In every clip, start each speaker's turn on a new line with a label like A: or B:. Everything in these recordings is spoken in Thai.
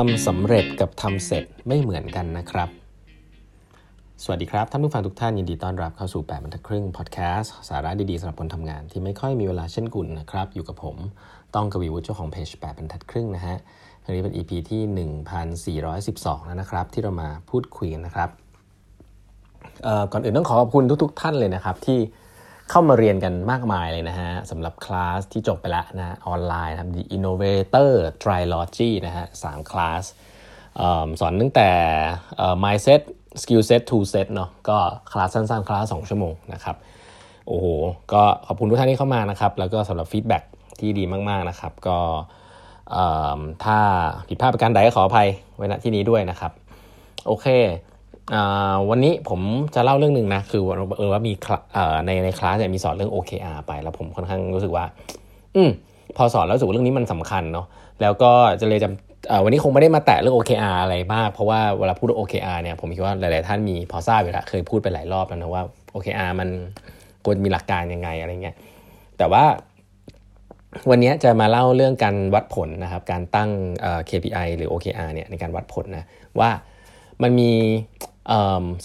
A: ทำสำเร็จกับทำเสร็จไม่เหมือนกันนะครับ สวัสดีครับ ท่านผู้ฟังทุกท่านยินดีต้อนรับเข้าสู่ 8บรรทัดครึ่งพอดแคสต์สาระดีๆสำหรับคนทำงานที่ไม่ค่อยมีเวลาเช่นคุณนะครับ อยู่กับผมต้องกวีวุฒิเจ้าของเพจ8บรรทัดครึ่งนะฮะวันนี้เป็น EP ที่ 1412 แล้วนะครับ ที่เรามาพูดคุยกันนะครับก่อนอื่นต้องขอขอบคุณทุก ๆ ท่านเลยนะครับที่ เข้ามาเรียนกันมากมายเลยนะฮะสำหรับคลาสที่จบไปแล้วนะออนไลน์ครับ The Innovator Trilogy นะฮะสามคลาสสอนตั้งแต่ mindset skill set tool set เนาะก็คลาสสั้นๆ คลาสสองชั่วโมงนะครับโอ้โหก็ขอบคุณทุกท่านที่เข้ามานะครับ แล้วก็สำหรับ feedback ที่ดีมากๆนะครับ ก็ถ้าผิดพลาดประการใดก็ขออภัยไว้ณที่นี้ด้วยนะครับ โอเค วันนี้ผมจะเล่าเรื่องหนึ่งนะ คือเออว่ามีในในคลาสเนี่ยมีสอนเรื่อง OKR ไป แล้วผมค่อนข้างรู้สึกว่า อืมพอสอนแล้วรู้สึกเรื่องนี้มันสำคัญเนาะแล้วก็จะเลยจำวันนี้คงไม่ได้มาแตะเรื่อง OKR อะไรมาก เพราะว่าเวลาพูด OKR เนี่ยผมคิดว่าหลาย ๆ ท่านมีพอทราบอยู่แล้วเคยพูดไปหลายรอบแล้วนะว่า OKR มันควรมีหลักการยังไงอะไรเงี้ยแต่ว่าวันนี้จะมาเล่าเรื่องการวัดผลนะครับ การตั้ง KPI หรือ OKR เนี่ยในการวัดผลนะว่ามันมี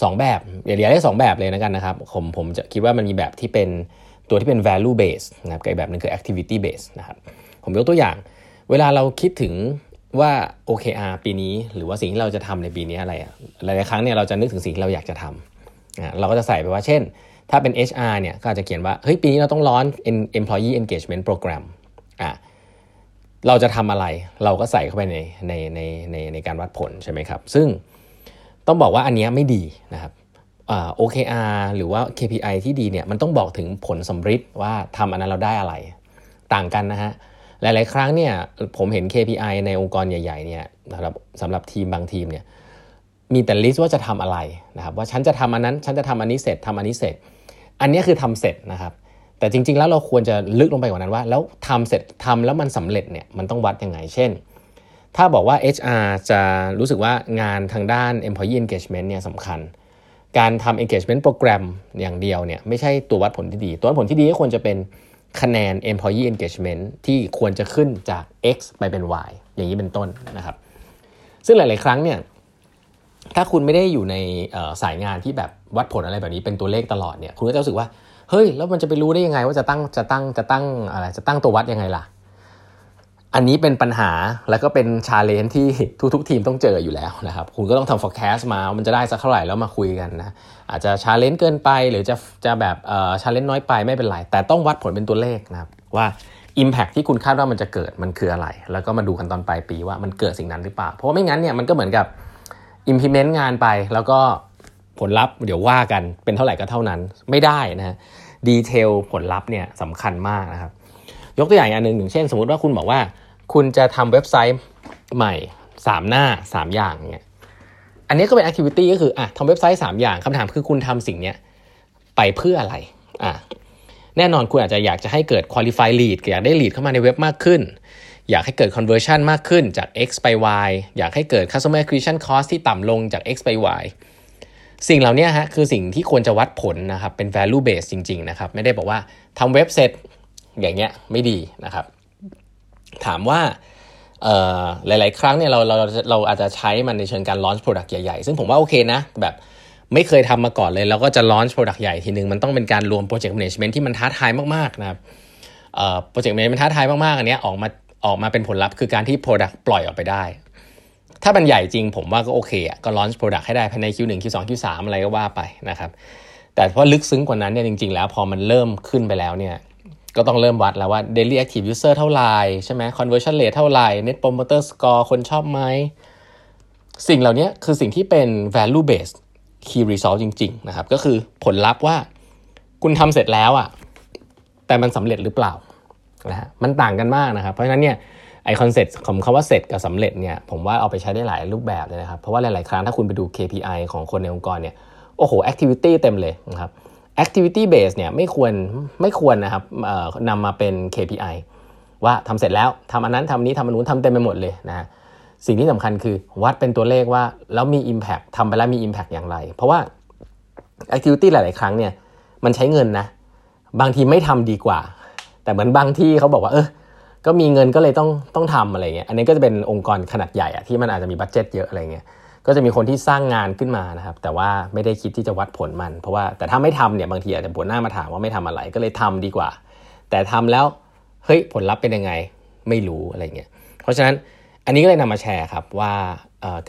A: สองแบบเดี๋ยวเรียกได้สองแบบเลยนะกันนะครับผมผมจะคิดว่ามันมีแบบที่เป็นตัวที่เป็น value base นะครับกับแบบนึงคือ activity base นะครับผมยกตัวอย่าง เวลาเราคิดถึงว่า OKR ปีนี้ หรือว่าสิ่งที่เราจะทำในปีนี้อะไรอะหลายๆครั้งเนี่ยเราจะนึกถึงสิ่งที่เราอยากจะทำเราก็จะใส่ไปว่าเช่น ถ้าเป็น HR เนี่ยก็อาจจะเขียนว่าเฮ้ยปีนี้เราต้องร้อน employee engagement program อ่าเราจะทำอะไรเราก็ใส่เข้าไปในในในในในการวัดผลใช่ไหมครับ ซึ่ง ต้องบอกว่าอันนี้ไม่ดีนะครับอ OKR หรือว่า KPI ที่ดีเนี่ยมันต้องบอกถึงผลสำฤทธิ์ว่าทำอันนั้นเราได้อะไร ต่างกันนะฮะหลาย ๆ ครั้งเนี่ยผมเห็น KPI ในองค์กรใหญ่ ๆ เนี่ยนะครับสำหรับทีมบางทีมเนี่ยมีแต่ลิสต์ว่าจะทำอะไรนะครับว่าฉันจะทำอันนั้นฉันจะทำอันนี้เสร็จทำอันนี้เสร็จ อันนี้คือทำเสร็จนะครับแต่จริง ๆ แล้วเราควรจะลึกลงไปกว่านั้นว่า แล้วทำเสร็จทำแล้วมันสำเร็จเนี่ยมันต้องวัดยังไง เช่น ถ้าบอกว่า HR จะรู้สึกว่างานทางด้าน employee engagement เนี่ยสำคัญ การทำ engagement program อย่างเดียวเนี่ยไม่ใช่ตัววัดผลที่ดี ตัววัดผลที่ดีก็ควรจะเป็นคะแนน employee engagement ที่ควรจะขึ้นจาก X ไปเป็น Y อย่างนี้เป็นต้นนะครับ ซึ่งหลาย ๆ ครั้งเนี่ยถ้าคุณไม่ได้อยู่ในสายงานที่แบบวัดผลอะไรแบบนี้เป็นตัวเลขตลอดเนี่ยคุณก็จะรู้สึกว่าเฮ้ยแล้วมันจะไปรู้ได้ยังไงว่าจะตั้งจะตั้งจะตั้งอะไรจะตั้งตัววัดยังไงล่ะ อันนี้เป็นปัญหาแล้วก็เป็น challenge ที่ทุกๆ ทีมต้องเจออยู่แล้วนะครับ คุณก็ต้องทำ forecast มามันจะได้สักเท่าไหร่แล้วมาคุยกันนะ อาจจะ challenge เกินไปหรือจะจะแบบเอ่อ challenge น้อยไปไม่เป็นไร แต่ต้องวัดผลเป็นตัวเลขนะครับว่า Impact ที่คุณคาดว่ามันจะเกิดมันคืออะไร แล้วก็มาดูกันตอนปลายปีว่ามันเกิดสิ่งนั้นหรือเปล่า เพราะว่าไม่งั้นเนี่ยมันก็เหมือนกับ implement งานไปแล้วก็ผลลัพธ์เดี๋ยวว่ากันเป็นเท่าไหร่ก็เท่านั้นไม่ได้นะฮะ detail ผลลัพธ์เนี่ยสำคัญมากนะครับ ยกตัวอย่างอันหนึ่งหนึ่งเช่น สมมติว่าคุณบอกว่า คุณจะทำเว็บไซต์ใหม่ 3 หน้า 3 อย่างเนี่ยอันนี้ก็เป็น activity ก็คืออะทำเว็บไซต์ 3 อย่างคำถามคือคุณทำสิ่งนี้ไปเพื่ออะไรอะแน่นอนคุณอาจจะอยากจะให้เกิด qualify lead อยากได้ lead เข้ามาในเว็บมากขึ้น อยากให้เกิด conversion มากขึ้นจาก x ไป y อยากให้เกิด customer acquisition cost ที่ต่ำลงจาก x ไป y สิ่งเหล่านี้ฮะคือสิ่งที่ควรจะวัดผลนะครับเป็น value base จริง ๆ นะครับ ไม่ได้บอกว่าทำเว็บเสร็จ อย่างเงี้ยไม่ดีนะครับ ถามว่าหลาย ๆ ครั้งเนี่ยเราเราเราอาจจะใช้มันในเชิงการ launch product ใหญ่ ๆ ซึ่งผมว่าโอเคนะ แบบไม่เคยทำมาก่อนเลย แล้วก็จะ launch product ใหญ่ทีนึง มันต้องเป็นการรวม project management ที่มันท้าทายมาก ๆ นะครับโปรเจกต์ management ท้าทายมาก ๆ อันนี้ออกมาออกมาเป็นผลลัพธ์คือการที่ product ปล่อยออกไปได้ ถ้ามันใหญ่จริงผมว่าก็โอเคอะก็ launch product ให้ได้ภายใน Q1 Q2 Q3 อะไรก็ว่าไปนะครับแต่พอลึกซึ้งกว่านั้นเนี่ยจริง ๆ แล้วพอมันเริ่มขึ้นไปแล้วเนี่ย ก็ต้องเริ่มวัดแล้วว่า daily active user เท่าไหร่ใช่ไหม conversion rate เท่าไหร่ net promoter score คนชอบไหม สิ่งเหล่านี้คือสิ่งที่เป็น value based key result จริง ๆ นะครับ ก็คือผลลัพธ์ว่าคุณทำเสร็จแล้วอะ่ะแต่มันสำเร็จหรือเปล่านะฮะมันต่างกันมากนะครับ เพราะฉะนั้นเนี่ยไอคอนเซ็ปต์ของคำว่าเสร็จกับสำเร็จเนี่ยผมว่าเอาไปใช้ได้หลายรูปแบบเลยนะครับ เพราะว่าหลาย ๆ ครั้งถ้าคุณไปดู KPI ของคนในองค์กรเนี่ยโอ้โห activity เต็มเลยนะครับ activity base เนี่ยไม่ควรไม่ควรนะครับนำมาเป็น KPI ว่าทำเสร็จแล้วทำอันนั้นทำนี้ทำอันนู้นทำเต็มไปหมดเลยนะสิ่งที่สำคัญคือวัดเป็นตัวเลขว่าแล้วมี Impact ทำไปแล้วมี Impact อย่างไร เพราะว่า activity หลาย ๆ ครั้งเนี่ยมันใช้เงินนะบางทีไม่ทำดีกว่า แต่เหมือนบางที่เขาบอกว่าเออก็มีเงินก็เลยต้องต้องทำอะไรเงี้ยอันนี้ก็จะเป็นองค์กรขนาดใหญ่อะที่มันอาจจะมีบัตเจ็ตเยอะอะไรเงี้ย ก็จะมีคนที่สร้างงานขึ้นมานะครับ แต่ว่าไม่ได้คิดที่จะวัดผลมัน เพราะว่าแต่ถ้าไม่ทำเนี่ยบางทีอาจจะปวดหน้ามาถามว่าไม่ทำอะไรก็เลยทำดีกว่า แต่ทำแล้วเฮ้ยผลลัพธ์เป็นยังไงไม่รู้อะไรเงี้ยเพราะฉะนั้นอันนี้ก็เลยนำมาแชร์ครับว่า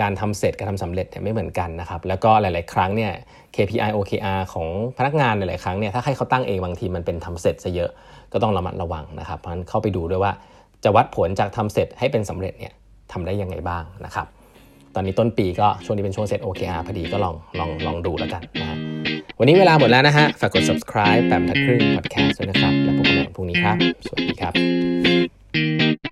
A: การทำเสร็จการทำสำเร็จเนี่ยไม่เหมือนกันนะครับ แล้วก็หลาย ๆ ครั้งเนี่ย KPI OKR ของพนักงานหลาย ๆ ครั้งเนี่ยถ้าให้เขาตั้งเองบางทีมันเป็นทำเสร็จซะเยอะก็ต้องระมัดระวังนะครับเพราะฉะนั้นเข้าไปดูด้วยว่าจะวัดผลจากทำเสร็จให้เป็นสำเร็จเนี่ยทำได้ยังไงบ้างนะครับ ตอนนี้ต้นปีก็ช่วงนี้เป็นช่วงเซต OKR พอดีก็ลองลองลองดูแล้วกันนะฮะวันนี้เวลาหมดแล้วนะฮะ ฝากกด subscribe แปมทัดครึ่ง podcast ด้วยนะครับ แล้วพบกันใหม่พรุ่งนี้ครับ สวัสดีครับ